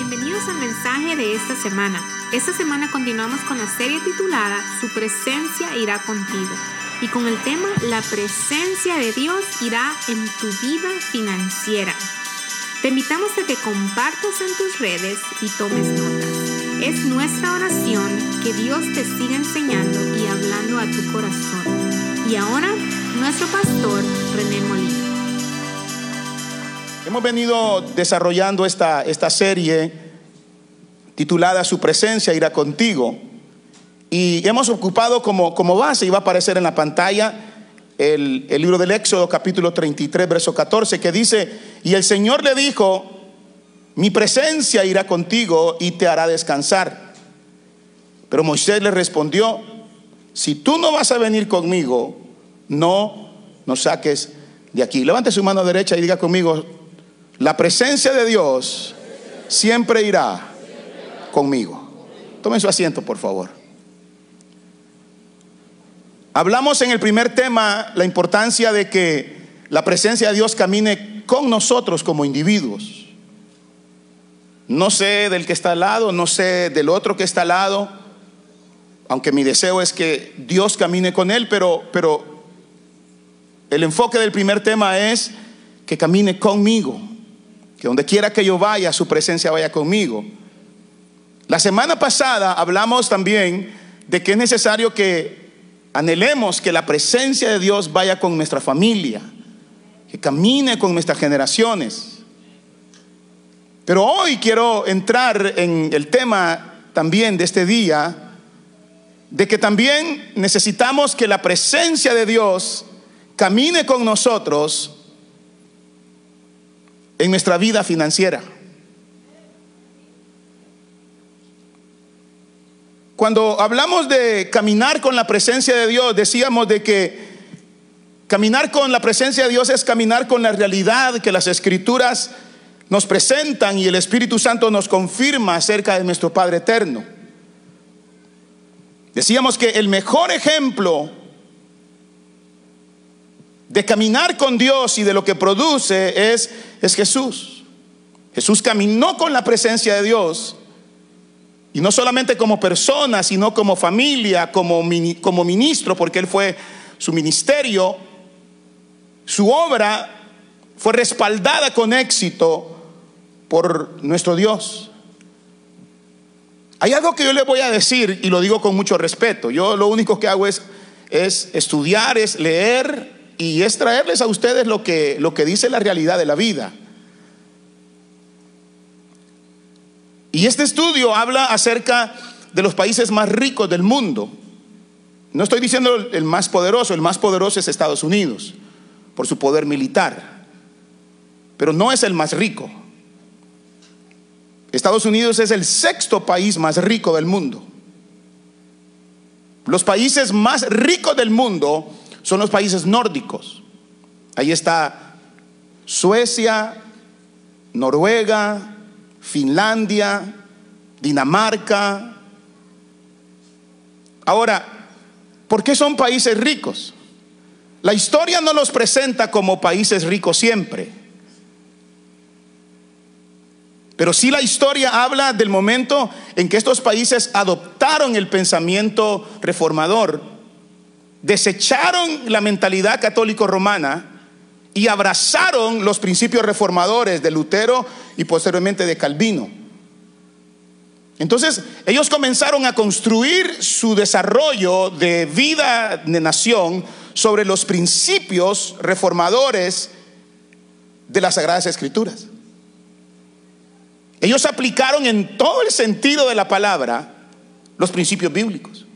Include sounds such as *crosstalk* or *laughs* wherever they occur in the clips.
Bienvenidos al mensaje de esta semana. Esta semana continuamos con la serie titulada Su presencia irá contigo y con el tema La presencia de Dios irá en tu vida financiera. Te invitamos a que compartas en tus redes y tomes notas. Es nuestra oración que Dios te siga enseñando y hablando a tu corazón. Y ahora, nuestro pastor René Molina. Hemos venido desarrollando esta, esta serie titulada Su presencia irá contigo. Y hemos ocupado como, como base, y va a aparecer en la pantalla, el, el libro del Éxodo capítulo 33, verso 14, que dice, y el Señor le dijo, mi presencia irá contigo y te hará descansar. Pero Moisés le respondió, si tú no vas a venir conmigo, no nos saques de aquí. Levante su mano derecha y diga conmigo, la presencia de Dios siempre irá conmigo. Tomen su asiento, por favor. Hablamos en el primer tema la importancia de que la presencia de Dios camine con nosotros como individuos. No sé del que está al lado, no sé del otro que está al lado, aunque mi deseo es que Dios camine con él, pero, pero el enfoque del primer tema es que camine conmigo que donde quiera que yo vaya, su presencia vaya conmigo. La semana pasada hablamos también de que es necesario que anhelemos que la presencia de Dios vaya con nuestra familia, que camine con nuestras generaciones. Pero hoy quiero entrar en el tema también de este día, de que también necesitamos que la presencia de Dios camine con nosotros en nuestra vida financiera. Cuando hablamos de caminar con la presencia de Dios, decíamos de que caminar con la presencia de Dios es caminar con la realidad que las escrituras nos presentan y el Espíritu Santo nos confirma acerca de nuestro Padre eterno. Decíamos que el mejor ejemplo de caminar con Dios y de lo que produce es, es Jesús. Jesús caminó con la presencia de Dios. Y no solamente como persona, sino como familia, como, como ministro, porque él fue su ministerio, su obra fue respaldada con éxito por nuestro Dios. Hay algo que yo le voy a decir y lo digo con mucho respeto. Yo lo único que hago es, es estudiar, es leer y es traerles a ustedes lo que, lo que dice la realidad de la vida. Y este estudio habla acerca de los países más ricos del mundo. No estoy diciendo el más poderoso, el más poderoso es Estados Unidos, por su poder militar, pero no es el más rico. Estados Unidos es el sexto país más rico del mundo. Los países más ricos del mundo son los países nórdicos. Ahí está Suecia, Noruega, Finlandia, Dinamarca. Ahora, ¿por qué son países ricos? La historia no los presenta como países ricos siempre. Pero sí la historia habla del momento en que estos países adoptaron el pensamiento reformador desecharon la mentalidad católico-romana y abrazaron los principios reformadores de Lutero y posteriormente de Calvino. Entonces, ellos comenzaron a construir su desarrollo de vida de nación sobre los principios reformadores de las Sagradas Escrituras. Ellos aplicaron en todo el sentido de la palabra los principios bíblicos.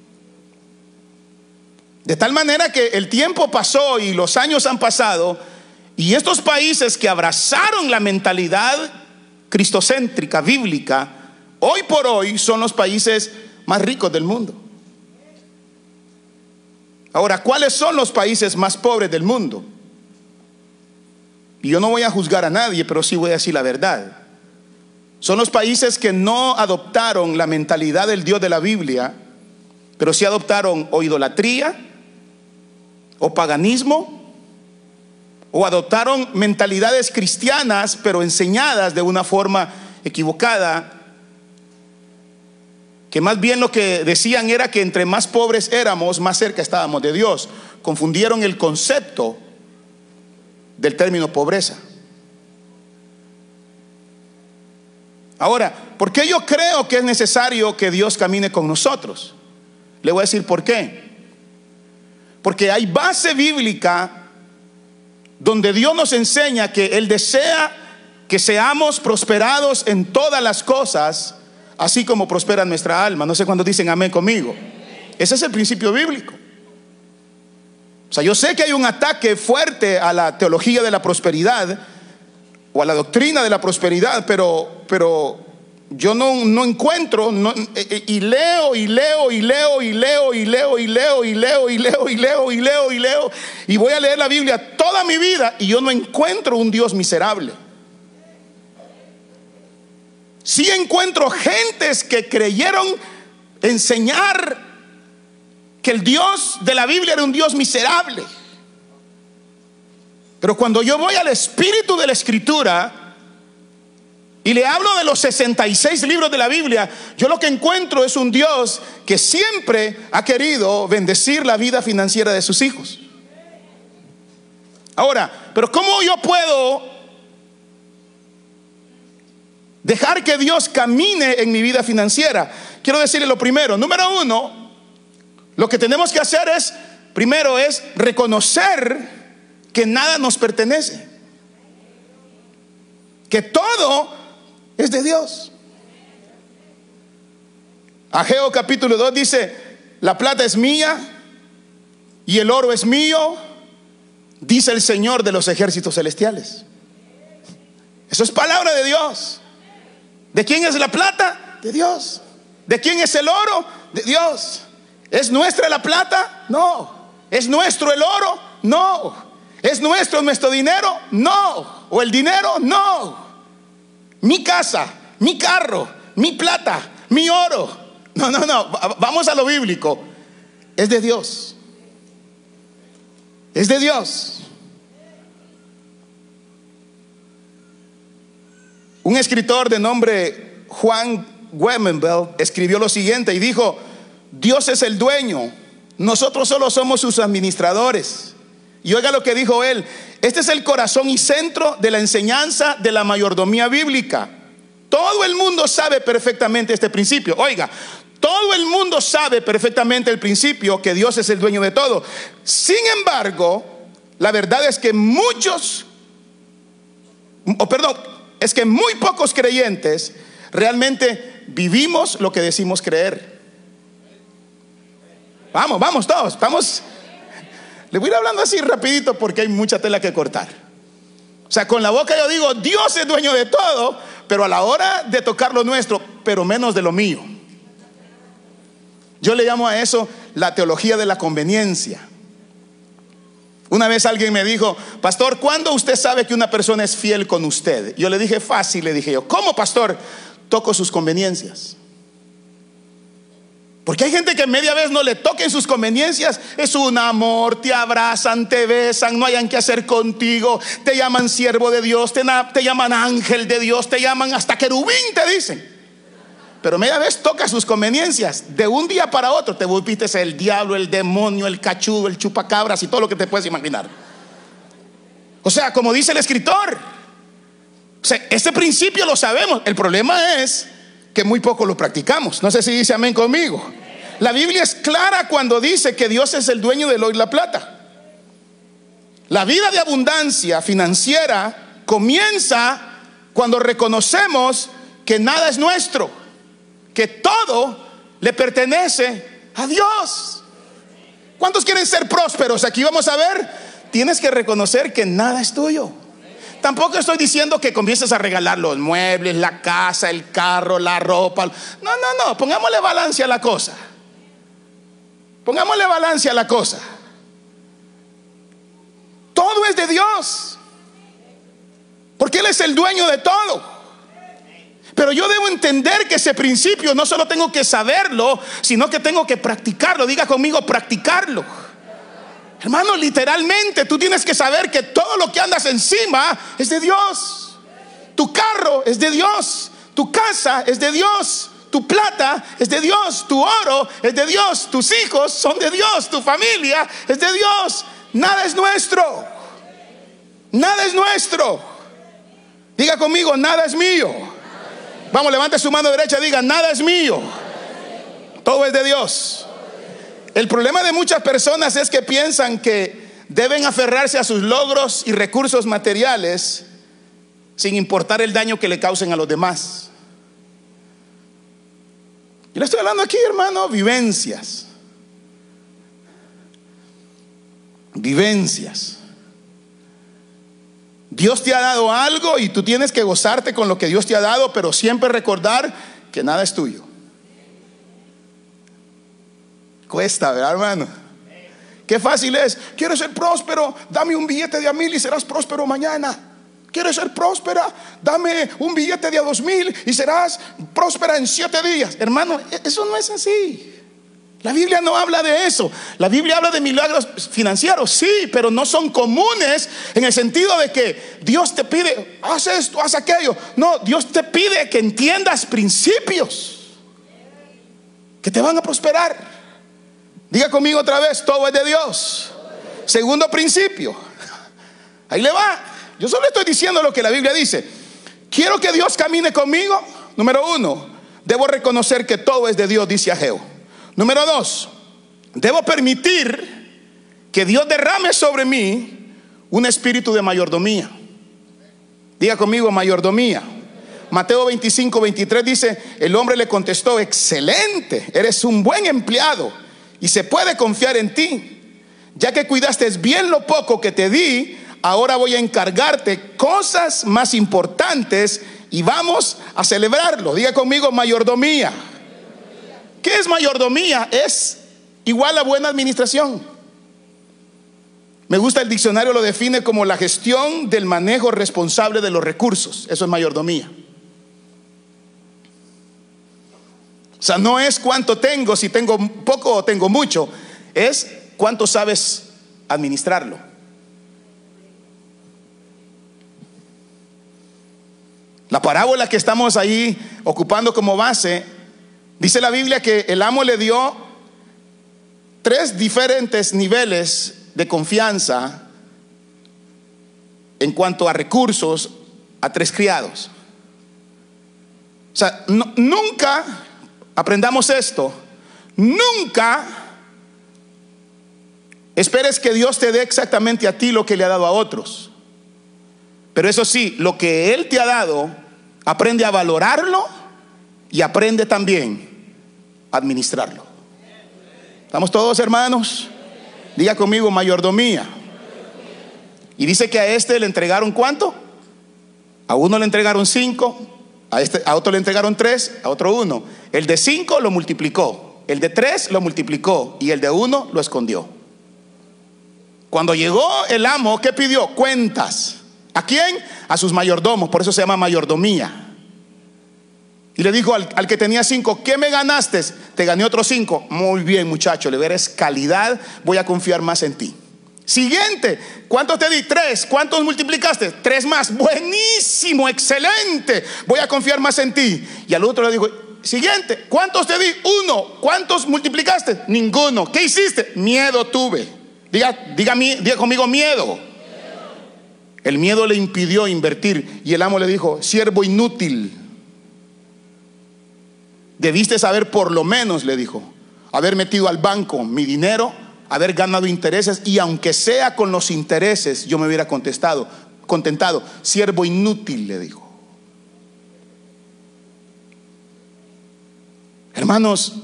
De tal manera que el tiempo pasó y los años han pasado y estos países que abrazaron la mentalidad cristocéntrica, bíblica, hoy por hoy son los países más ricos del mundo. Ahora, ¿cuáles son los países más pobres del mundo? Y yo no voy a juzgar a nadie, pero sí voy a decir la verdad. Son los países que no adoptaron la mentalidad del Dios de la Biblia, pero sí adoptaron o idolatría, o paganismo, o adoptaron mentalidades cristianas, pero enseñadas de una forma equivocada, que más bien lo que decían era que entre más pobres éramos, más cerca estábamos de Dios. Confundieron el concepto del término pobreza. Ahora, ¿por qué yo creo que es necesario que Dios camine con nosotros? Le voy a decir por qué. Porque hay base bíblica donde Dios nos enseña que Él desea que seamos prosperados en todas las cosas, así como prospera nuestra alma. No sé cuándo dicen amén conmigo. Ese es el principio bíblico. O sea, yo sé que hay un ataque fuerte a la teología de la prosperidad o a la doctrina de la prosperidad, pero, pero yo no, no encuentro, y leo, y leo, y leo, y leo, y leo, y leo, y leo, y leo, y leo, y leo, y leo, y voy a leer la Biblia toda mi vida, y yo no encuentro un Dios miserable. Sí encuentro gentes que creyeron enseñar que el Dios de la Biblia era un Dios miserable. Pero cuando yo voy al espíritu de la escritura y le hablo de los 66 libros de la Biblia, yo lo que encuentro es un Dios que siempre ha querido bendecir la vida financiera de sus hijos. Ahora, pero ¿cómo yo puedo dejar que Dios camine en mi vida financiera? Quiero decirle lo primero. Número uno, lo que tenemos que hacer es, primero es reconocer que nada nos pertenece, que todo es de Dios. Ageo capítulo 2 dice, la plata es mía y el oro es mío, dice el Señor de los ejércitos celestiales. Eso es palabra de Dios. ¿De quién es la plata? De Dios. ¿De quién es el oro? De Dios. ¿Es nuestra la plata? No. ¿Es nuestro el oro? No. ¿Es nuestro nuestro dinero? No. ¿O el dinero? No. Mi casa, mi carro, mi plata, mi oro. No, no, no. Vamos a lo bíblico. Es de Dios. Es de Dios. Un escritor de nombre Juan Wemenbel escribió lo siguiente y dijo, Dios es el dueño, nosotros solo somos sus administradores. Y oiga lo que dijo él. Este es el corazón y centro de la enseñanza de la mayordomía bíblica. Todo el mundo sabe perfectamente este principio. Oiga, todo el mundo sabe perfectamente el principio que Dios es el dueño de todo. Sin embargo, la verdad es que muchos, o perdón, es que muy pocos creyentes realmente vivimos lo que decimos creer. Vamos, vamos todos, vamos le voy a ir hablando así rapidito porque hay mucha tela que cortar. O sea, con la boca yo digo, Dios es dueño de todo, pero a la hora de tocar lo nuestro, pero menos de lo mío. Yo le llamo a eso la teología de la conveniencia. Una vez alguien me dijo, pastor, ¿cuándo usted sabe que una persona es fiel con usted? Yo le dije, fácil, le dije yo, ¿cómo, pastor? Toco sus conveniencias. Porque hay gente que media vez no le toquen sus conveniencias. Es un amor, te abrazan, te besan, no hayan que hacer contigo. Te llaman siervo de Dios, te, llaman ángel de Dios, te llaman hasta querubín, te dicen. Pero media vez toca sus conveniencias. De un día para otro te volviste el diablo, el demonio, el cachudo, el chupacabras y todo lo que te puedes imaginar. O sea, como dice el escritor, o sea, este principio lo sabemos. El problema es que muy poco lo practicamos. No sé si dice amén conmigo. La Biblia es clara cuando dice que Dios es el dueño del oro y la plata. La vida de abundancia financiera comienza cuando reconocemos que nada es nuestro, que todo le pertenece a Dios. ¿Cuántos quieren ser prósperos? Aquí vamos a ver, tienes que reconocer que nada es tuyo. Tampoco estoy diciendo que comiences a regalar los muebles, la casa, el carro, la ropa. No, no, no. Pongámosle balance a la cosa. Pongámosle balance a la cosa. Todo es de Dios. Porque Él es el dueño de todo. Pero yo debo entender que ese principio no solo tengo que saberlo, sino que tengo que practicarlo. Diga conmigo, practicarlo. Hermano, literalmente tú tienes que saber que todo lo que andas encima es de Dios. Tu carro es de Dios. Tu casa es de Dios. Tu plata es de Dios, tu oro es de Dios, tus hijos son de Dios, tu familia es de Dios. Nada es nuestro. Nada es nuestro. Diga conmigo, nada es mío. Vamos, levante su mano derecha, diga, nada es mío. Todo es de Dios. El problema de muchas personas es que piensan que deben aferrarse a sus logros y recursos materiales sin importar el daño que le causen a los demás. Yo le estoy hablando aquí, hermano, vivencias. Vivencias. Dios te ha dado algo y tú tienes que gozarte con lo que Dios te ha dado, pero siempre recordar que nada es tuyo. Cuesta, ¿verdad, hermano? Qué fácil es. Quiero ser próspero, dame un billete de a mil y serás próspero mañana. ¿Quieres ser próspera? Dame un billete de a dos mil y serás próspera en siete días. Hermano, e-, eso no es así. La Biblia no habla de eso. La Biblia habla de milagros financieros, sí, pero no son comunes en el sentido de que Dios te pide, haz esto, haz aquello. No, Dios te pide que entiendas principios que te van a prosperar. Diga conmigo otra vez, todo es de Dios. Segundo principio. *laughs* Ahí le va. Yo solo estoy diciendo lo que la Biblia dice. Quiero que Dios camine conmigo. Número uno, debo reconocer que todo es de Dios, dice Ageo. Número dos, debo permitir que Dios derrame sobre mí un espíritu de mayordomía. Diga conmigo, mayordomía. Mateo 25, 23 dice, el hombre le contestó, excelente, eres un buen empleado y se puede confiar en ti. Ya que cuidaste bien lo poco que te di, ahora voy a encargarte cosas más importantes y vamos a celebrarlo. Diga conmigo, mayordomía. ¿Qué es mayordomía? Es igual a buena administración. Me gusta el diccionario lo define como la gestión del manejo responsable de los recursos. Eso es mayordomía. O sea, no es cuánto tengo, si tengo poco o tengo mucho, es cuánto sabes administrarlo. La parábola que estamos ahí ocupando como base Dice la Biblia que el amo le dio tres diferentes niveles de confianza en cuanto a recursos a tres criados. O sea, nunca, aprendamos esto, nunca esperes que Dios te dé exactamente a ti lo que le ha dado a otros. Pero eso sí, lo que Él te ha dado, aprende a valorarlo y aprende también a administrarlo. ¿Estamos todos hermanos? Diga conmigo mayordomía. Y dice que a este le entregaron cuánto? A uno le entregaron cinco, a, este, a otro le entregaron tres, a otro uno. El de cinco lo multiplicó, el de tres lo multiplicó y el de uno lo escondió. Cuando llegó el amo, ¿qué pidió? Cuentas. ¿A quién? A sus mayordomos, por eso se llama mayordomía. Y le dijo al, que tenía cinco, ¿qué me ganaste? Te gané otros cinco. Muy bien, muchacho, le verás calidad, voy a confiar más en ti. Siguiente, ¿cuántos te di? Tres. ¿Cuántos multiplicaste? Tres más. Buenísimo, excelente. Voy a confiar más en ti. Y al otro le dijo, siguiente, ¿cuántos te di? Uno. ¿Cuántos multiplicaste? Ninguno. ¿Qué hiciste? Miedo tuve. Diga, diga, diga conmigo miedo. El miedo le impidió invertir. Y el amo le dijo, siervo inútil Debiste saber por lo menos, le dijo, haber metido al banco mi dinero, haber ganado intereses y aunque sea con los intereses, yo me hubiera contestado, contentado. Siervo inútil, le dijo. Hermanos,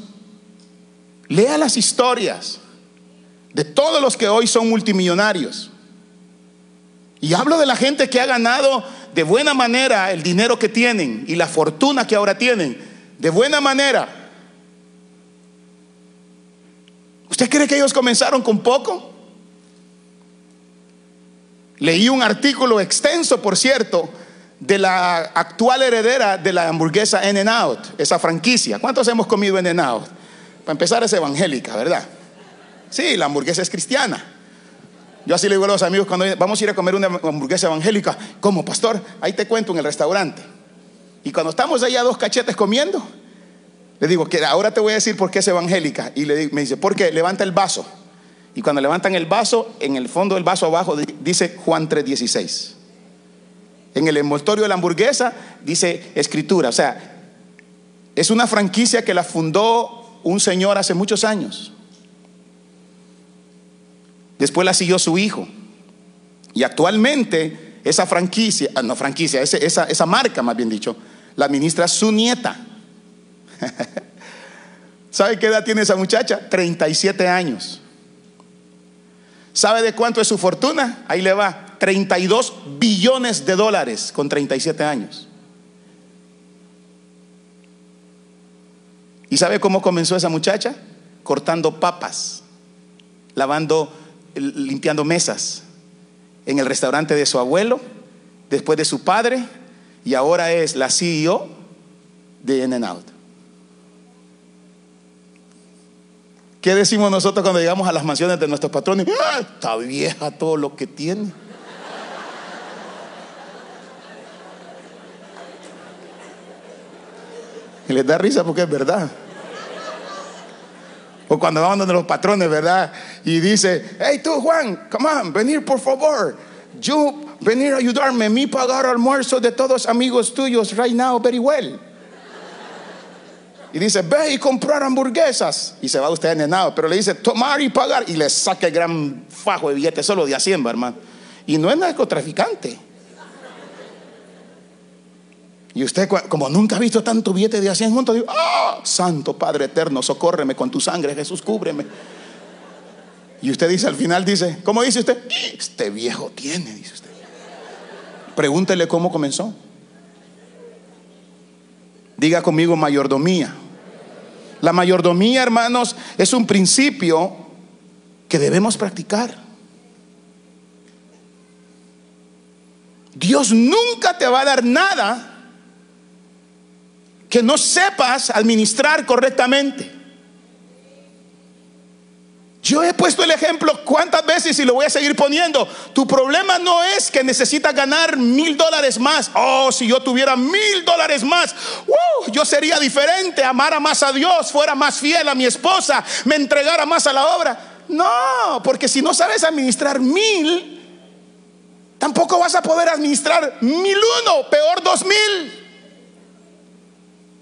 lea las historias de todos los que hoy son multimillonarios. Y hablo de la gente que ha ganado de buena manera el dinero que tienen y la fortuna que ahora tienen de buena manera. ¿Usted cree que ellos comenzaron con poco? Leí un artículo extenso, por cierto, de la actual heredera de la hamburguesa In Out, esa franquicia. ¿Cuántos hemos comido In Out? Para empezar es evangélica, ¿verdad? Sí, la hamburguesa es cristiana. Yo así le digo a los amigos cuando vamos a ir a comer una hamburguesa evangélica, como pastor, ahí te cuento en el restaurante. Y cuando estamos ahí a dos cachetes comiendo, le digo que ahora te voy a decir por qué es evangélica. Y le, me dice, porque levanta el vaso. Y cuando levantan el vaso, en el fondo del vaso abajo dice Juan 3:16. En el envoltorio de la hamburguesa dice escritura. O sea, es una franquicia que la fundó un señor hace muchos años. Después la siguió su hijo. Y actualmente esa franquicia, ah, no franquicia, esa, esa marca más bien dicho, la administra su nieta. *laughs* ¿Sabe qué edad tiene esa muchacha? 37 años. ¿Sabe de cuánto es su fortuna? Ahí le va. 32 billones de dólares con 37 años. ¿Y sabe cómo comenzó esa muchacha? Cortando papas, lavando, limpiando mesas en el restaurante de su abuelo, después de su padre, y ahora es la CEO de In Out. ¿Qué decimos nosotros cuando llegamos a las mansiones de nuestros patrones? ¡Ah, está vieja todo lo que tiene. Y les da risa porque es verdad. O cuando vamos donde los patrones, ¿verdad? Y dice, hey tú Juan, come on, venir por favor. Yo venir a ayudarme, a mí pagar almuerzo de todos amigos tuyos right now very well. Y dice, ve y comprar hamburguesas. Y se va usted enenado, pero le dice, tomar y pagar. Y le saca el gran fajo de billetes solo de Hacienda, hermano. Y no es narcotraficante. Y usted, como nunca ha visto tanto billete de 100 juntos, digo, ¡ah! Santo Padre eterno, socórreme con tu sangre, Jesús, cúbreme. Y usted dice al final, dice, ¿cómo dice usted? Este viejo tiene, dice usted. Pregúntele cómo comenzó. Diga conmigo mayordomía. La mayordomía, hermanos, es un principio que debemos practicar. Dios nunca te va a dar nada que no sepas administrar correctamente. Yo he puesto el ejemplo cuántas veces y lo voy a seguir poniendo. Tu problema no es que necesitas ganar mil dólares más. Oh, si yo tuviera mil dólares más, uh, yo sería diferente, amara más a Dios, fuera más fiel a mi esposa, me entregara más a la obra. No, porque si no sabes administrar mil, tampoco vas a poder administrar mil uno, peor dos mil.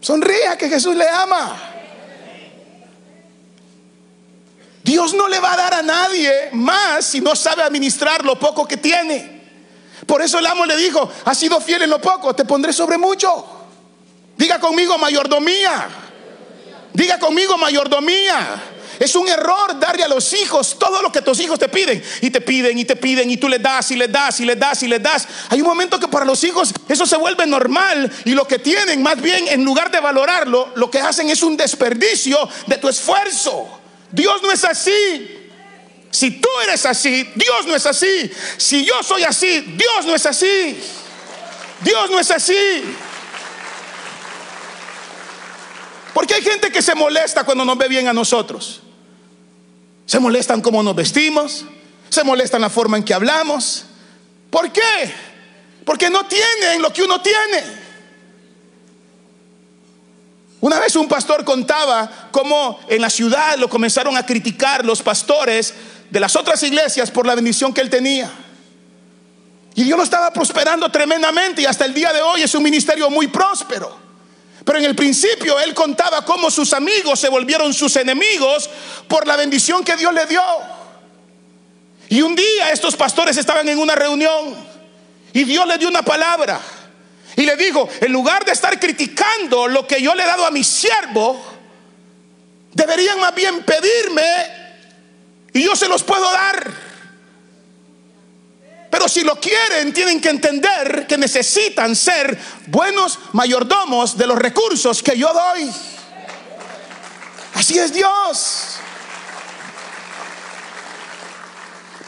Sonría que Jesús le ama. Dios no le va a dar a nadie más si no sabe administrar lo poco que tiene. Por eso el amo le dijo, has sido fiel en lo poco, te pondré sobre mucho. Diga conmigo mayordomía. Diga conmigo mayordomía. Es un error darle a los hijos todo lo que tus hijos te piden. Y te piden y te piden y tú les das y les das y les das y les das. Hay un momento que para los hijos eso se vuelve normal y lo que tienen, más bien en lugar de valorarlo, lo que hacen es un desperdicio de tu esfuerzo. Dios no es así. Si tú eres así, Dios no es así. Si yo soy así, Dios no es así. Dios no es así. Porque hay gente que se molesta cuando nos ve bien a nosotros. Se molestan cómo nos vestimos, se molestan la forma en que hablamos. ¿Por qué? Porque no tienen lo que uno tiene. Una vez un pastor contaba cómo en la ciudad lo comenzaron a criticar los pastores de las otras iglesias por la bendición que él tenía. Y Dios lo estaba prosperando tremendamente y hasta el día de hoy es un ministerio muy próspero. Pero en el principio él contaba cómo sus amigos se volvieron sus enemigos por la bendición que Dios le dio. Y un día estos pastores estaban en una reunión y Dios le dio una palabra. Y le dijo, en lugar de estar criticando lo que yo le he dado a mi siervo, deberían más bien pedirme y yo se los puedo dar. Pero si lo quieren, tienen que entender que necesitan ser buenos mayordomos de los recursos que yo doy. Así es Dios.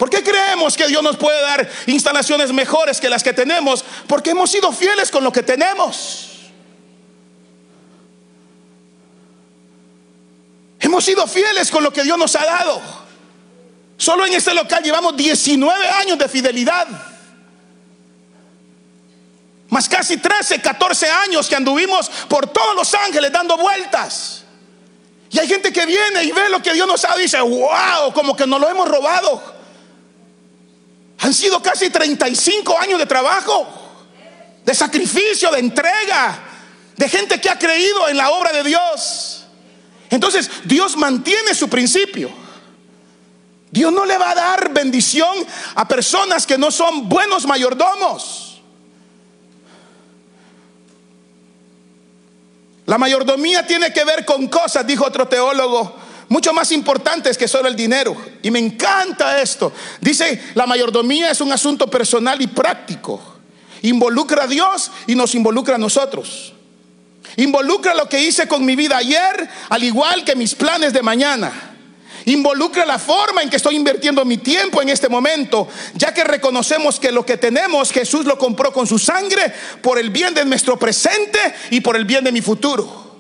¿Por qué creemos que Dios nos puede dar instalaciones mejores que las que tenemos? Porque hemos sido fieles con lo que tenemos. Hemos sido fieles con lo que Dios nos ha dado. Solo en este local llevamos 19 años de fidelidad. Más casi 13, 14 años que anduvimos por todos los ángeles dando vueltas. Y hay gente que viene y ve lo que Dios nos ha dado y dice, wow, como que nos lo hemos robado. Han sido casi 35 años de trabajo, de sacrificio, de entrega, de gente que ha creído en la obra de Dios. Entonces, Dios mantiene su principio. Dios no le va a dar bendición a personas que no son buenos mayordomos. La mayordomía tiene que ver con cosas, dijo otro teólogo, mucho más importantes que solo el dinero. Y me encanta esto. Dice, la mayordomía es un asunto personal y práctico. Involucra a Dios y nos involucra a nosotros. Involucra lo que hice con mi vida ayer, al igual que mis planes de mañana. Involucra la forma en que estoy invirtiendo mi tiempo en este momento, ya que reconocemos que lo que tenemos Jesús lo compró con su sangre por el bien de nuestro presente y por el bien de mi futuro.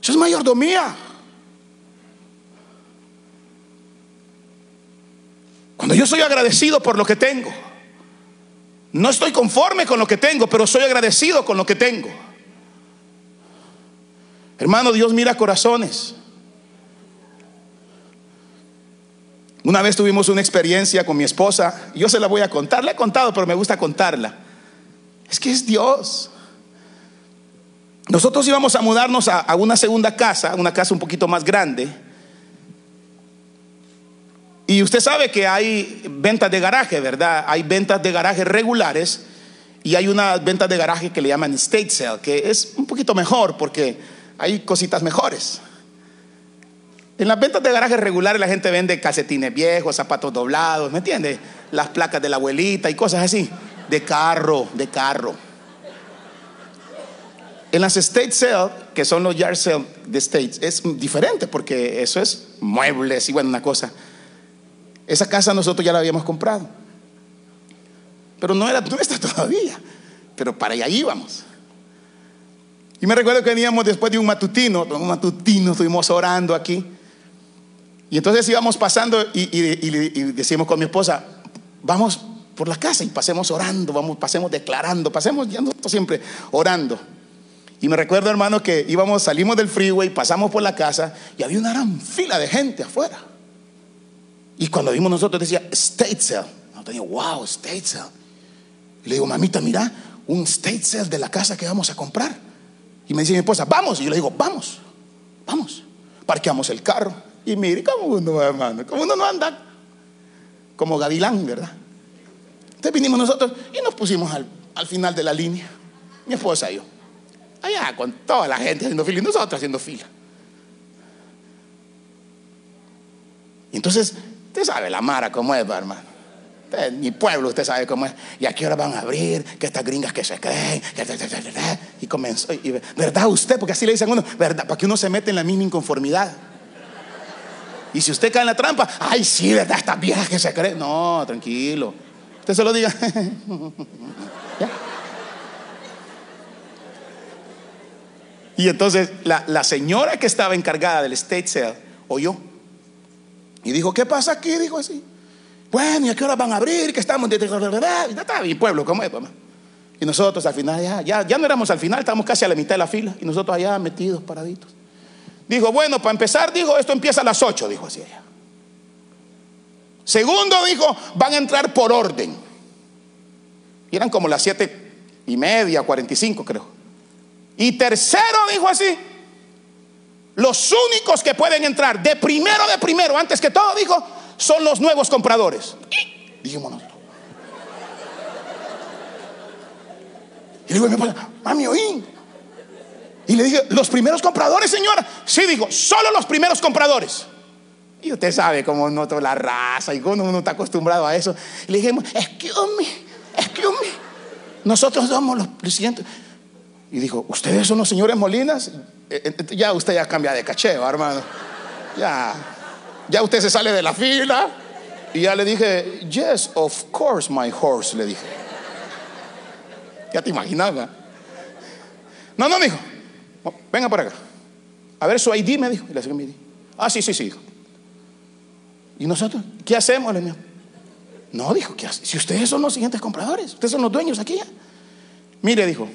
Eso es mayordomía. Cuando yo soy agradecido por lo que tengo, no estoy conforme con lo que tengo, pero soy agradecido con lo que tengo. Hermano, Dios mira corazones. Una vez tuvimos una experiencia con mi esposa, yo se la voy a contar, la he contado, pero me gusta contarla. Es que es Dios. Nosotros íbamos a mudarnos a, a una segunda casa, una casa un poquito más grande. Y usted sabe que hay ventas de garaje, ¿verdad? Hay ventas de garaje regulares y hay una ventas de garaje que le llaman state sale, que es un poquito mejor porque hay cositas mejores. En las ventas de garajes regulares la gente vende calcetines viejos, zapatos doblados, ¿me entiende? Las placas de la abuelita y cosas así. De carro, de carro. En las estate sale, que son los yard sale de states, es diferente porque eso es muebles y bueno, una cosa. Esa casa nosotros ya la habíamos comprado. Pero no era nuestra *laughs* todavía. Pero para allá íbamos. Y me recuerdo que veníamos después de un matutino, un matutino, estuvimos orando aquí. Y entonces íbamos pasando y, decimos con mi esposa, vamos por la casa y pasemos orando, vamos, pasemos declarando, pasemos ya siempre orando. Y me recuerdo, hermano, que íbamos, salimos del freeway, pasamos por la casa y había una gran fila de gente afuera. Y cuando vimos nosotros decía, state sale. Nosotros digo, wow, state. Y le digo, mamita, mira, un state sale de la casa que vamos a comprar. Y me dice mi esposa, vamos. Y yo le digo, vamos, vamos. Parqueamos el carro y mire cómo uno va, hermano, como uno no anda como gavilán, ¿verdad? Entonces vinimos nosotros y nos pusimos al, final de la línea, mi esposa y yo, allá con toda la gente haciendo fila y nosotros haciendo fila. Y entonces, usted sabe la mara cómo es, hermano. mi pueblo, usted sabe cómo es. ¿Y a qué hora van a abrir? Que estas gringas que se creen. Y comenzó. ¿Verdad usted? Porque así le dicen a uno, ¿verdad? Para que uno se mete en la misma inconformidad. Y si usted cae en la trampa, ay, sí, ¿verdad? Estas viejas que se creen. No, tranquilo. Usted se lo diga. *laughs* Y entonces la, señora que estaba encargada del state sale oyó. Y dijo, ¿qué pasa aquí? Dijo así. Bueno, ¿y a qué hora van a abrir? Que estamos de... Y pueblo, ¿cómo es, mamá? Y nosotros al final, ya, ya, ya no éramos al final, estábamos casi a la mitad de la fila. Y nosotros allá metidos, paraditos. Dijo, bueno, para empezar, dijo, esto empieza a las 8, dijo así ella. Segundo, dijo, van a entrar por orden. Y eran como las 7 y media, 45 creo. Y tercero, dijo así, los únicos que pueden entrar de primero de primero, antes que todo, dijo, son los nuevos compradores. dijimos nosotros. Y le digo, mami, oí. Y le dije, ¿los primeros compradores, señora? Sí, dijo, solo los primeros compradores. Y usted sabe cómo noto la raza y cómo uno está acostumbrado a eso. Y le dijimos, excuse me, excuse me. Nosotros somos los presidentes. Y dijo, ¿ustedes son los señores Molinas? Eh, eh, ya usted ya cambia de cacheo, hermano. Ya, ya usted se sale de la fila. Y ya le dije, yes, of course, my horse, le dije. Ya te imaginaba. No, no, dijo. Venga por acá. A ver su ID, me dijo. Y le mi ID. Ah, sí, sí, sí. ¿Y nosotros? ¿Qué hacemos? No, dijo, ¿qué hace? si ustedes son los siguientes compradores, ustedes son los dueños aquí. Mire, dijo,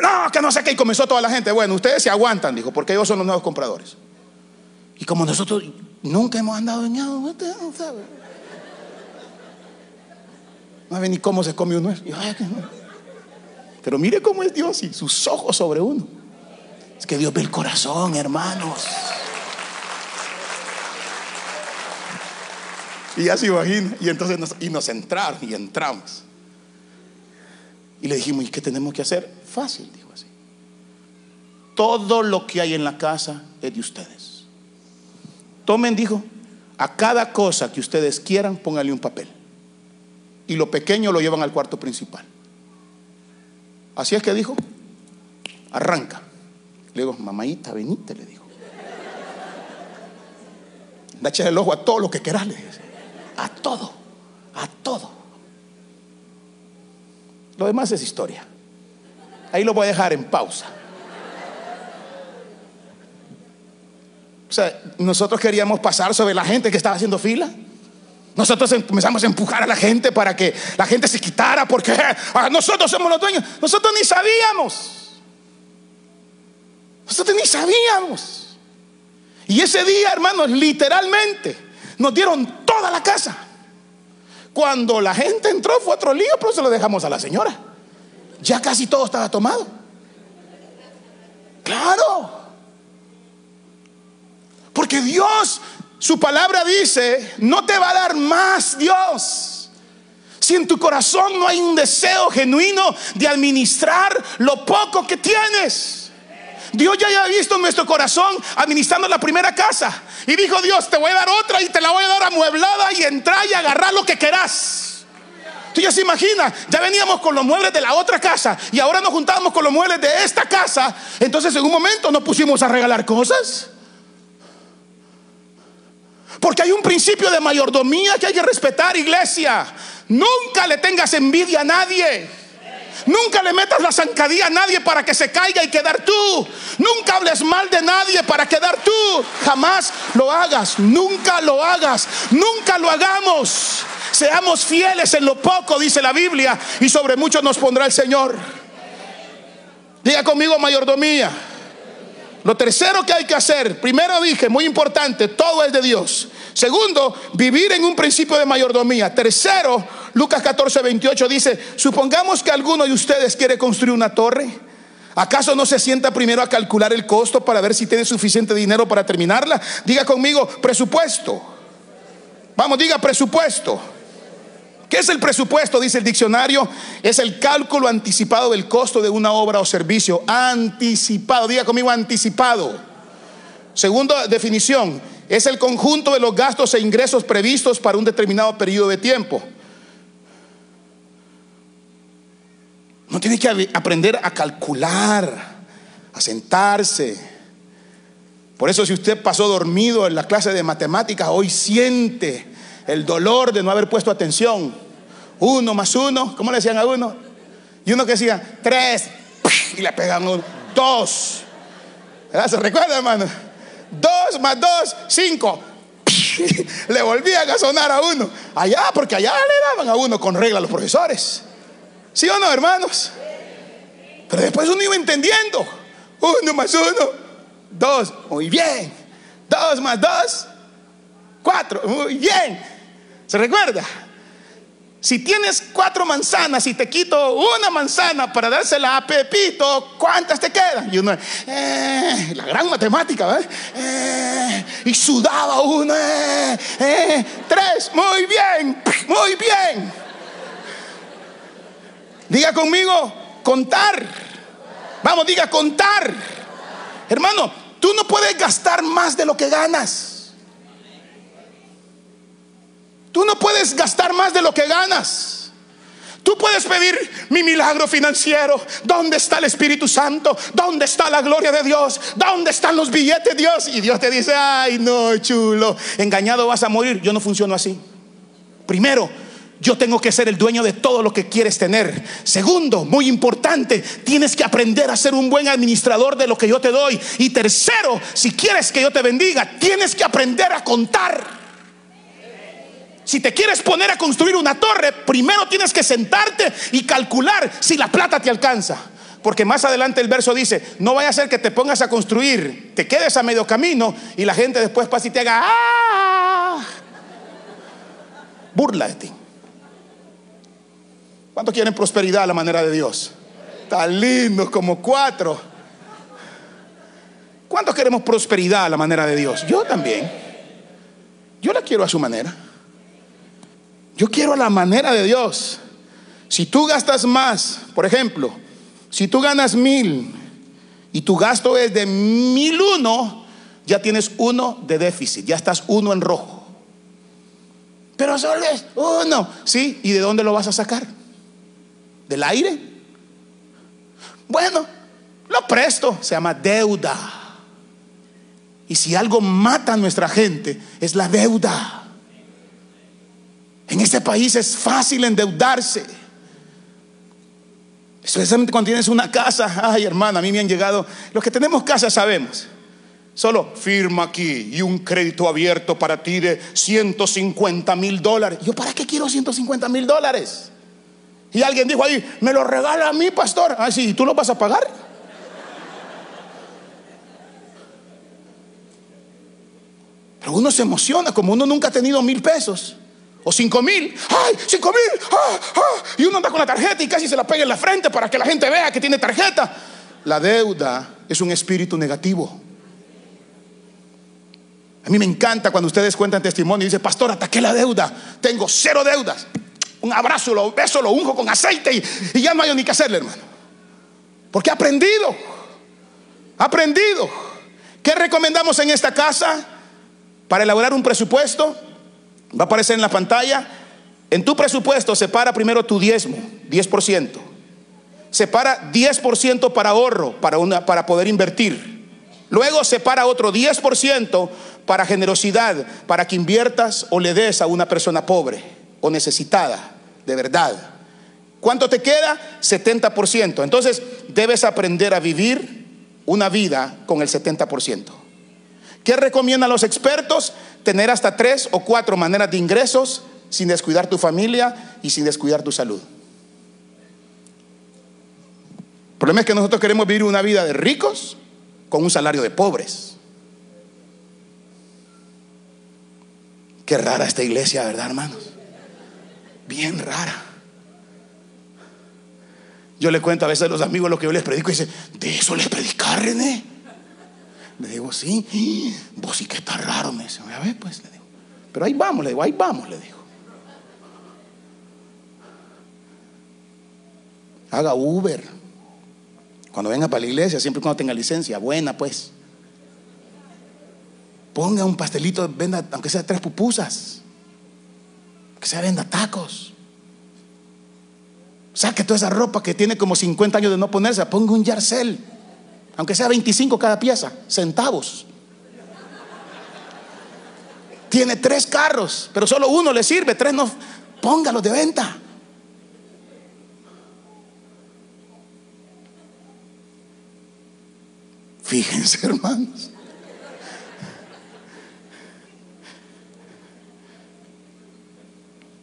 no, que no sé qué, y comenzó toda la gente. Bueno, ustedes se aguantan, dijo, porque ellos son los nuevos compradores. Y como nosotros nunca hemos andado en agua, usted no sabe. No sabe ni cómo se come uno. Pero mire cómo es Dios y sus ojos sobre uno. Es que Dios ve el corazón, hermanos. Y ya se imagina. Y entonces nos, y nos entraron y entramos. Y le dijimos, ¿y qué tenemos que hacer? Fácil, dijo así. Todo lo que hay en la casa es de ustedes. Tomen, dijo, a cada cosa que ustedes quieran, pónganle un papel. Y lo pequeño lo llevan al cuarto principal. Así es que dijo, arranca. Le digo, mamáita, venite, le digo. Da el ojo a todo lo que querás, le. A todo, a todo. Lo demás es historia. Ahí lo voy a dejar en pausa. O sea, nosotros queríamos pasar sobre la gente que estaba haciendo fila. Nosotros empezamos a empujar a la gente para que la gente se quitara porque ah, nosotros somos los dueños. Nosotros ni sabíamos. Nosotros ni sabíamos. Y ese día, hermanos, literalmente nos dieron toda la casa. Cuando la gente entró fue otro lío, pero se lo dejamos a la señora. Ya casi todo estaba tomado. Claro. Porque Dios, su palabra dice, no te va a dar más Dios. Si en tu corazón no hay un deseo genuino de administrar lo poco que tienes. Dios ya había visto en nuestro corazón administrando la primera casa. Y dijo Dios, te voy a dar otra y te la voy a dar amueblada y entrar y agarrar lo que querás. Tú ya se imaginas, ya veníamos con los muebles de la otra casa y ahora nos juntábamos con los muebles de esta casa. Entonces en un momento nos pusimos a regalar cosas. Porque hay un principio de mayordomía que hay que respetar, iglesia. Nunca le tengas envidia a nadie. Nunca le metas la zancadilla a nadie para que se caiga y quedar tú. Nunca hables mal de nadie para quedar tú. Jamás lo hagas. Nunca lo hagas. Nunca lo hagamos. Seamos fieles en lo poco, dice la Biblia, y sobre mucho nos pondrá el Señor. Diga conmigo mayordomía. Lo tercero que hay que hacer, primero dije, muy importante, todo es de Dios. Segundo, vivir en un principio de mayordomía. Tercero, Lucas 14, 28 dice, supongamos que alguno de ustedes quiere construir una torre. ¿Acaso no se sienta primero a calcular el costo para ver si tiene suficiente dinero para terminarla? Diga conmigo, presupuesto. Vamos, diga presupuesto. ¿Qué es el presupuesto? Dice el diccionario. Es el cálculo anticipado del costo de una obra o servicio. Anticipado. Diga conmigo, anticipado. Segunda definición. Es el conjunto de los gastos e ingresos previstos para un determinado periodo de tiempo. No tiene que aprender a calcular, a sentarse. Por eso si usted pasó dormido en la clase de matemáticas, hoy siente el dolor de no haber puesto atención. Uno más uno, ¿cómo le decían a uno? Y uno que decía, tres, y le pegan uno, dos. ¿Se recuerda, hermano? Dos más dos, cinco. *laughs* le volvían a sonar a uno. Allá, porque allá le daban a uno con regla a los profesores. ¿Sí o no, hermanos? Pero después uno iba entendiendo. Uno más uno, dos, muy bien. Dos más dos, cuatro, muy bien. ¿Se recuerda? Si tienes cuatro manzanas y te quito una manzana para dársela a Pepito, ¿cuántas te quedan? Y uno, eh, la gran matemática, ¿verdad? Eh, y sudaba uno, eh, eh, tres, muy bien, muy bien. Diga conmigo, contar. Vamos, diga contar. Hermano, tú no puedes gastar más de lo que ganas. Tú no puedes gastar más de lo que ganas. Tú puedes pedir mi milagro financiero. ¿Dónde está el Espíritu Santo? ¿Dónde está la gloria de Dios? ¿Dónde están los billetes, Dios? Y Dios te dice, ay, no, chulo, engañado vas a morir. Yo no funciono así. Primero, yo tengo que ser el dueño de todo lo que quieres tener. Segundo, muy importante, tienes que aprender a ser un buen administrador de lo que yo te doy. Y tercero, si quieres que yo te bendiga, tienes que aprender a contar. Si te quieres poner a construir una torre, primero tienes que sentarte y calcular si la plata te alcanza. Porque más adelante el verso dice, no vaya a ser que te pongas a construir, te quedes a medio camino y la gente después pasa y te haga, ¡ah! Burla de ti. ¿Cuántos quieren prosperidad a la manera de Dios? Tan lindo como cuatro. ¿Cuántos queremos prosperidad a la manera de Dios? Yo también. Yo la quiero a su manera. Yo quiero la manera de Dios. Si tú gastas más, por ejemplo, si tú ganas mil y tu gasto es de mil uno, ya tienes uno de déficit, ya estás uno en rojo. Pero solo es uno, ¿sí? ¿Y de dónde lo vas a sacar? ¿Del aire? Bueno, lo presto, se llama deuda. Y si algo mata a nuestra gente, es la deuda. En este país es fácil endeudarse. Especialmente cuando tienes una casa. Ay, hermana, a mí me han llegado. Los que tenemos casa sabemos. Solo firma aquí y un crédito abierto para ti de 150 mil dólares. ¿Yo para qué quiero 150 mil dólares? Y alguien dijo ahí, me lo regala a mí, pastor. Ah, sí, ¿y tú lo vas a pagar? Pero uno se emociona como uno nunca ha tenido mil pesos. O cinco mil. ¡Ay, cinco mil! ¡Ah, ah! Y uno anda con la tarjeta y casi se la pega en la frente para que la gente vea que tiene tarjeta. La deuda es un espíritu negativo. A mí me encanta cuando ustedes cuentan testimonio y dicen, pastor, ataqué la deuda. Tengo cero deudas. Un abrazo, lo beso, lo unjo con aceite y, ya no hay ni que hacerle, hermano. Porque he aprendido. Aprendido. ¿Qué recomendamos en esta casa? Para elaborar un presupuesto, Va a aparecer en la pantalla. En tu presupuesto separa primero tu diezmo, 10%. Separa 10% para ahorro, para, una, para poder invertir. Luego separa otro 10% para generosidad, para que inviertas o le des a una persona pobre o necesitada, de verdad. ¿Cuánto te queda? 70%. Entonces debes aprender a vivir una vida con el 70%. ¿Qué recomiendan los expertos? Tener hasta tres o cuatro maneras de ingresos sin descuidar tu familia y sin descuidar tu salud. El problema es que nosotros queremos vivir una vida de ricos con un salario de pobres. Qué rara esta iglesia, ¿verdad, hermanos? Bien rara. Yo le cuento a veces a los amigos lo que yo les predico y dicen, ¿de eso les predicar, René? Le digo, sí, vos sí que está raro, me dice, a ver, pues, le digo. Pero ahí vamos, le digo, ahí vamos, le digo. Haga Uber. Cuando venga para la iglesia, siempre cuando tenga licencia, buena pues. Ponga un pastelito, venda, aunque sea tres pupusas. Que sea venda tacos. Saque toda esa ropa que tiene como 50 años de no ponerse, ponga un yarcel aunque sea 25 cada pieza, centavos. Tiene tres carros, pero solo uno le sirve, tres no. Póngalos de venta. Fíjense, hermanos.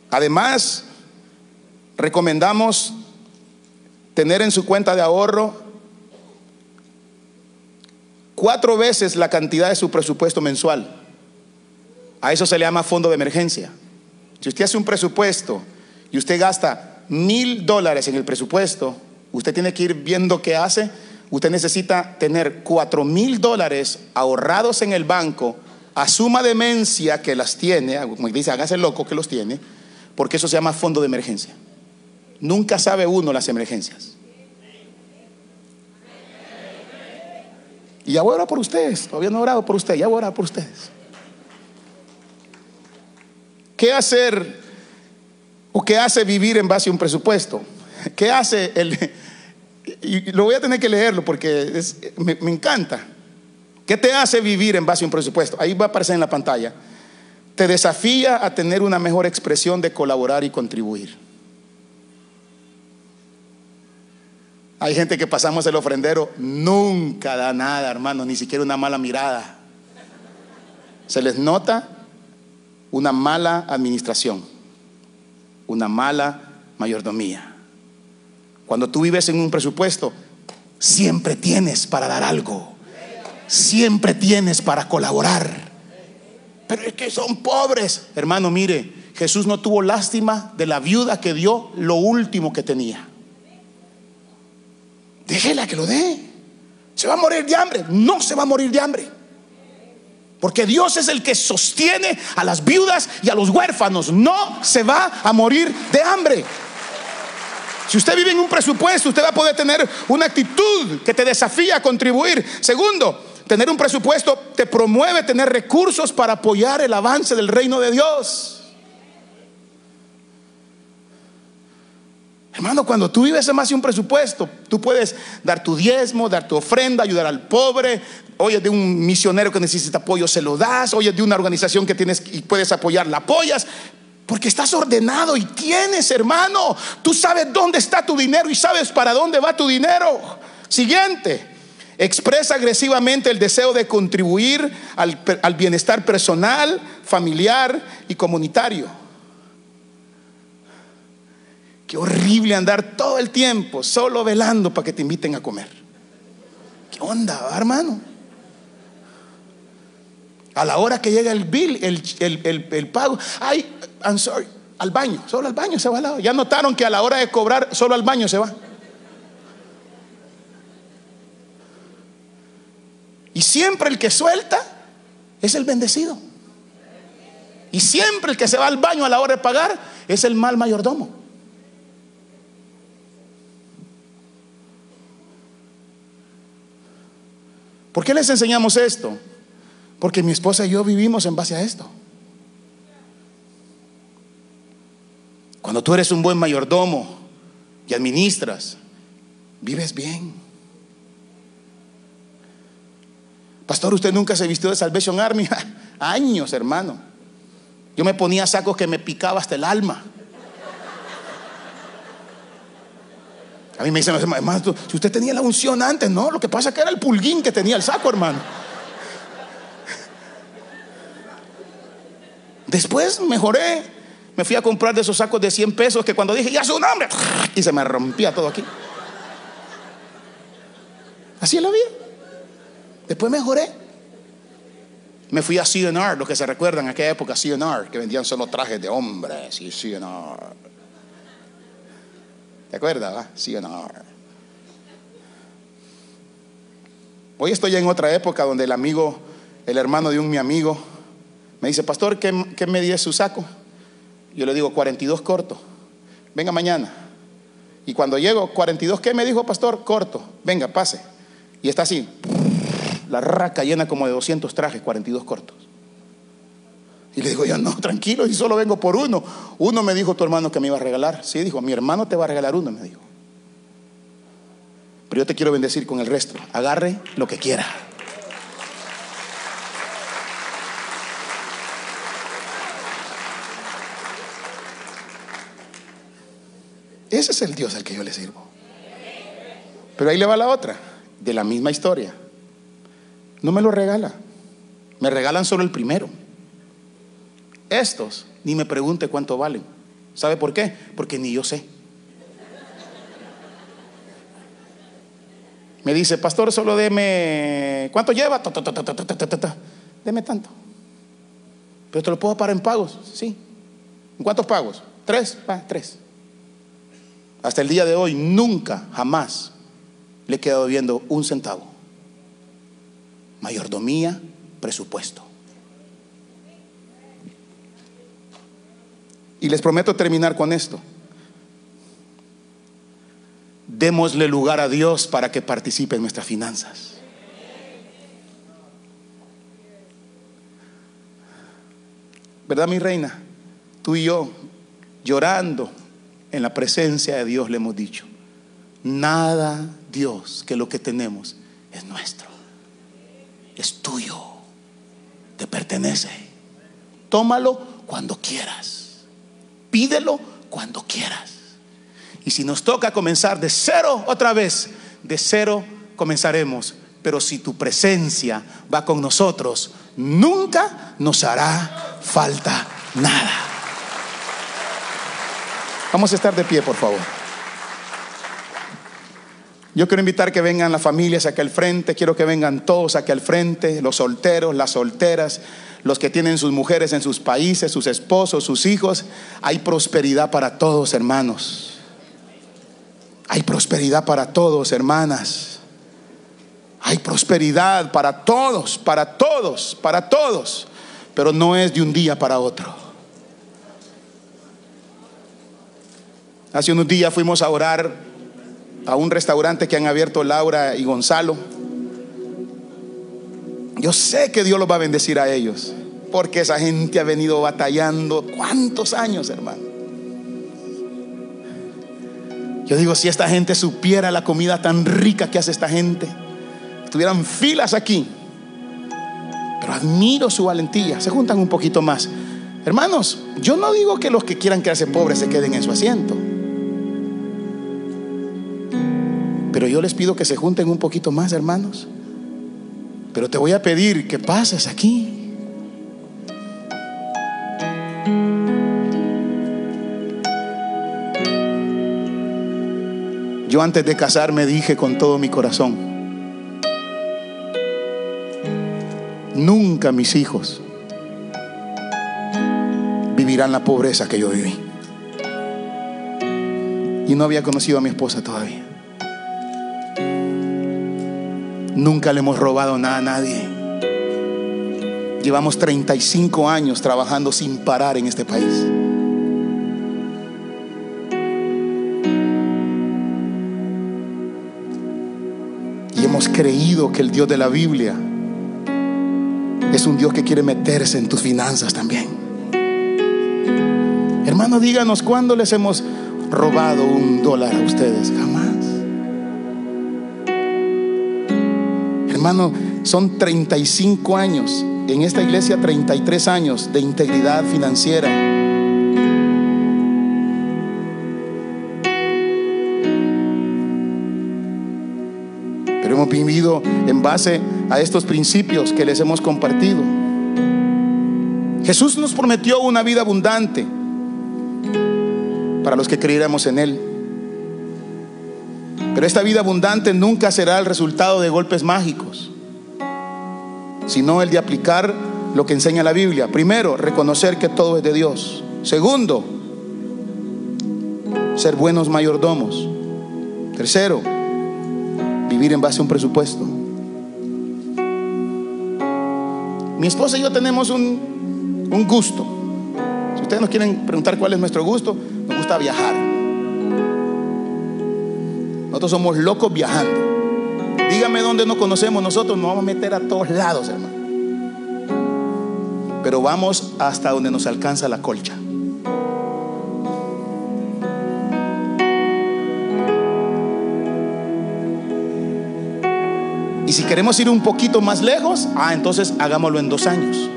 Además, recomendamos tener en su cuenta de ahorro cuatro veces la cantidad de su presupuesto mensual. A eso se le llama fondo de emergencia. Si usted hace un presupuesto y usted gasta mil dólares en el presupuesto, usted tiene que ir viendo qué hace. Usted necesita tener cuatro mil dólares ahorrados en el banco a suma demencia que las tiene, como dice, hágase loco que los tiene, porque eso se llama fondo de emergencia. Nunca sabe uno las emergencias. Ya voy a orar por ustedes. Todavía no he orado por ustedes. Ya voy a orar por ustedes. ¿Qué hacer o qué hace vivir en base a un presupuesto? ¿Qué hace el... *laughs* Y lo voy a tener que leerlo porque me, me encanta. ¿Qué te hace vivir en base a un presupuesto? Ahí va a aparecer en la pantalla. Te desafía a tener una mejor expresión de colaborar y contribuir. Hay gente que pasamos el ofrendero, nunca da nada, hermano, ni siquiera una mala mirada. Se les nota una mala administración, una mala mayordomía. Cuando tú vives en un presupuesto, siempre tienes para dar algo, siempre tienes para colaborar. Pero es que son pobres. Hermano, mire, Jesús no tuvo lástima de la viuda que dio lo último que tenía. Déjela que lo dé. ¿Se va a morir de hambre? No se va a morir de hambre. Porque Dios es el que sostiene a las viudas y a los huérfanos. No se va a morir de hambre. Si usted vive en un presupuesto, usted va a poder tener una actitud que te desafía a contribuir. Segundo, tener un presupuesto te promueve tener recursos para apoyar el avance del reino de Dios. Hermano, cuando tú vives más de un presupuesto, tú puedes dar tu diezmo, dar tu ofrenda, ayudar al pobre. Oye, de un misionero que necesita apoyo, se lo das. Oye, de una organización que tienes y puedes apoyar, la apoyas. Porque estás ordenado y tienes, hermano. Tú sabes dónde está tu dinero y sabes para dónde va tu dinero. Siguiente. Expresa agresivamente el deseo de contribuir al bienestar personal, familiar y comunitario. Qué horrible andar todo el tiempo solo velando para que te inviten a comer. ¿Qué onda, hermano? A la hora que llega el bill, el, pago, ay, I'm sorry, al baño, solo al baño se va al lado. Ya notaron que a la hora de cobrar, solo al baño se va. Y siempre el que suelta es el bendecido. Y siempre el que se va al baño a la hora de pagar es el mal mayordomo. ¿Por qué les enseñamos esto? Porque mi esposa y yo vivimos en base a esto. Cuando tú eres un buen mayordomo y administras, vives bien. Pastor, usted nunca se vistió de Salvation Army. *laughs* Años, hermano. Yo me ponía sacos que me picaba hasta el alma. A mí me dicen, hermano, si usted tenía la unción antes, no, lo que pasa es que era el pulguín que tenía el saco, hermano. Después mejoré. Me fui a comprar de esos sacos de 100 pesos que cuando dije, ya su nombre, y se me rompía todo aquí. Así es la vida. Después mejoré. Me fui a CNR, los que se recuerdan, en aquella época CNR, que vendían solo trajes de hombres y CNR. ¿Te acuerdas? ¿Sí o no? Hoy estoy en otra época donde el amigo, el hermano de un mi amigo, me dice, pastor, ¿qué, qué medida es su saco? Yo le digo, 42 corto. Venga mañana. Y cuando llego, 42, ¿qué me dijo, pastor? Corto. Venga, pase. Y está así, la raca llena como de 200 trajes, 42 cortos. Y le digo yo, no, tranquilo, y solo vengo por uno. Uno me dijo tu hermano que me iba a regalar. Sí, dijo, mi hermano te va a regalar uno, me dijo. Pero yo te quiero bendecir con el resto. Agarre lo que quiera. Ese es el Dios al que yo le sirvo. Pero ahí le va la otra, de la misma historia. No me lo regala. Me regalan solo el primero. Estos, ni me pregunte cuánto valen. ¿Sabe por qué? Porque ni yo sé. Me dice, pastor, solo deme, ¿cuánto lleva? deme tanto. Pero te lo puedo pagar en pagos, sí. ¿En cuántos pagos? Tres, va, tres. Hasta el día de hoy, nunca, jamás le he quedado viendo un centavo. Mayordomía, presupuesto. Y les prometo terminar con esto. Démosle lugar a Dios para que participe en nuestras finanzas. ¿Verdad, mi reina? Tú y yo, llorando en la presencia de Dios, le hemos dicho, nada, Dios, que lo que tenemos es nuestro, es tuyo, te pertenece. Tómalo cuando quieras. Pídelo cuando quieras. Y si nos toca comenzar de cero otra vez, de cero comenzaremos. Pero si tu presencia va con nosotros, nunca nos hará falta nada. Vamos a estar de pie, por favor. Yo quiero invitar que vengan las familias aquí al frente, quiero que vengan todos aquí al frente, los solteros, las solteras, los que tienen sus mujeres en sus países, sus esposos, sus hijos. Hay prosperidad para todos, hermanos. Hay prosperidad para todos, hermanas. Hay prosperidad para todos, para todos, para todos. Pero no es de un día para otro. Hace unos días fuimos a orar a un restaurante que han abierto Laura y Gonzalo. Yo sé que Dios los va a bendecir a ellos, porque esa gente ha venido batallando cuántos años, hermano. Yo digo, si esta gente supiera la comida tan rica que hace esta gente, estuvieran filas aquí. Pero admiro su valentía. Se juntan un poquito más. Hermanos, yo no digo que los que quieran quedarse pobres se queden en su asiento. Pero yo les pido que se junten un poquito más, hermanos. Pero te voy a pedir que pases aquí. Yo antes de casarme dije con todo mi corazón, nunca mis hijos vivirán la pobreza que yo viví. Y no había conocido a mi esposa todavía. Nunca le hemos robado nada a nadie. Llevamos 35 años trabajando sin parar en este país. Y hemos creído que el Dios de la Biblia es un Dios que quiere meterse en tus finanzas también. Hermano, díganos cuándo les hemos robado un dólar a ustedes. Jamás. Hermano, son 35 años, en esta iglesia 33 años de integridad financiera. Pero hemos vivido en base a estos principios que les hemos compartido. Jesús nos prometió una vida abundante para los que creyéramos en Él. Pero esta vida abundante nunca será el resultado de golpes mágicos, sino el de aplicar lo que enseña la Biblia. Primero, reconocer que todo es de Dios. Segundo, ser buenos mayordomos. Tercero, vivir en base a un presupuesto. Mi esposa y yo tenemos un, un gusto. Si ustedes nos quieren preguntar cuál es nuestro gusto, nos gusta viajar. Nosotros somos locos viajando. Dígame dónde nos conocemos, nosotros nos vamos a meter a todos lados, hermano. Pero vamos hasta donde nos alcanza la colcha. Y si queremos ir un poquito más lejos, ah, entonces hagámoslo en dos años.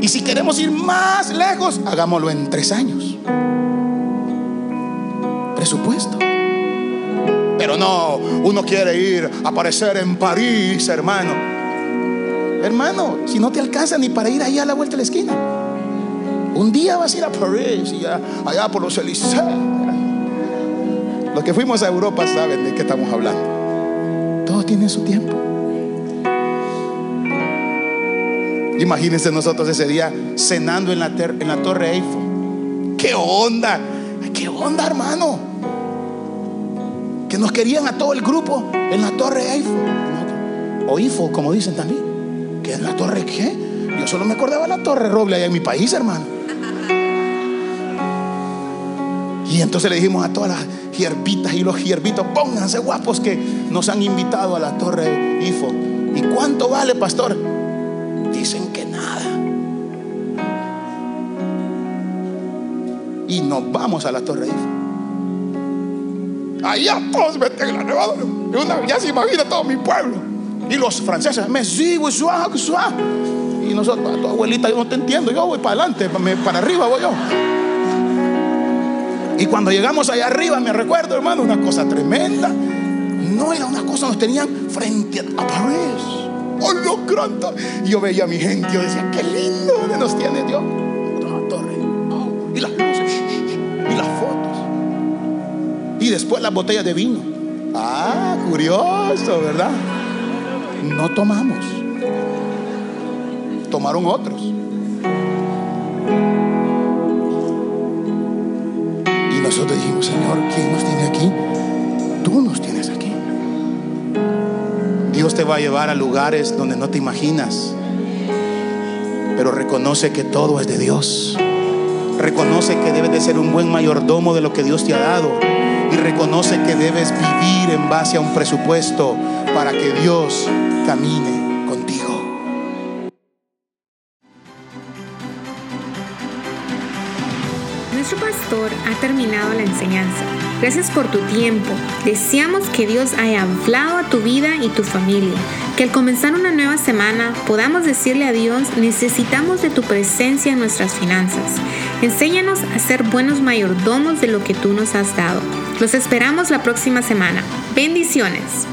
Y si queremos ir más lejos, hagámoslo en tres años. Presupuesto. Pero no, uno quiere ir a aparecer en París, hermano. Hermano, si no te alcanza ni para ir ahí a la vuelta de la esquina. Un día vas a ir a París y allá por los Elíseos. Los que fuimos a Europa saben de qué estamos hablando. Todo tiene su tiempo. Imagínense nosotros ese día cenando en la, en la Torre Eiffel. ¿Qué onda? ¿Qué onda, hermano? Que nos querían a todo el grupo en la torre Eiffel. O Eiffel, como dicen también. ¿Que en la torre qué? Yo solo me acordaba de la torre Roble allá en mi país, hermano. Y entonces le dijimos a todas las hierbitas y los hierbitos, pónganse guapos que nos han invitado a la torre Eiffel. ¿Y cuánto vale, pastor? Dicen que nada. Y nos vamos a la torre Eiffel. Allá todos meten en la nevada. ya se imagina todo mi pueblo. Y los franceses, me sigo, suave, suave. Y nosotros, tu abuelita, yo no te entiendo. Yo voy para adelante, para arriba voy yo. Y cuando llegamos allá arriba, me recuerdo, hermano, una cosa tremenda. No era una cosa, nos tenían frente a París. Oh, lo Y yo veía a mi gente, yo decía, qué lindo nos tiene Dios. Y después las botellas de vino. Ah, curioso, ¿verdad? No tomamos. Tomaron otros. Y nosotros dijimos, Señor, ¿quién nos tiene aquí? Tú nos tienes aquí. Dios te va a llevar a lugares donde no te imaginas. Pero reconoce que todo es de Dios. Reconoce que debes de ser un buen mayordomo de lo que Dios te ha dado. Y reconoce que debes vivir en base a un presupuesto para que Dios camine contigo. Nuestro pastor ha terminado la enseñanza. Gracias por tu tiempo. Deseamos que Dios haya hablado a tu vida y tu familia. Que al comenzar una nueva semana podamos decirle a Dios, necesitamos de tu presencia en nuestras finanzas. Enséñanos a ser buenos mayordomos de lo que tú nos has dado. Los esperamos la próxima semana. Bendiciones.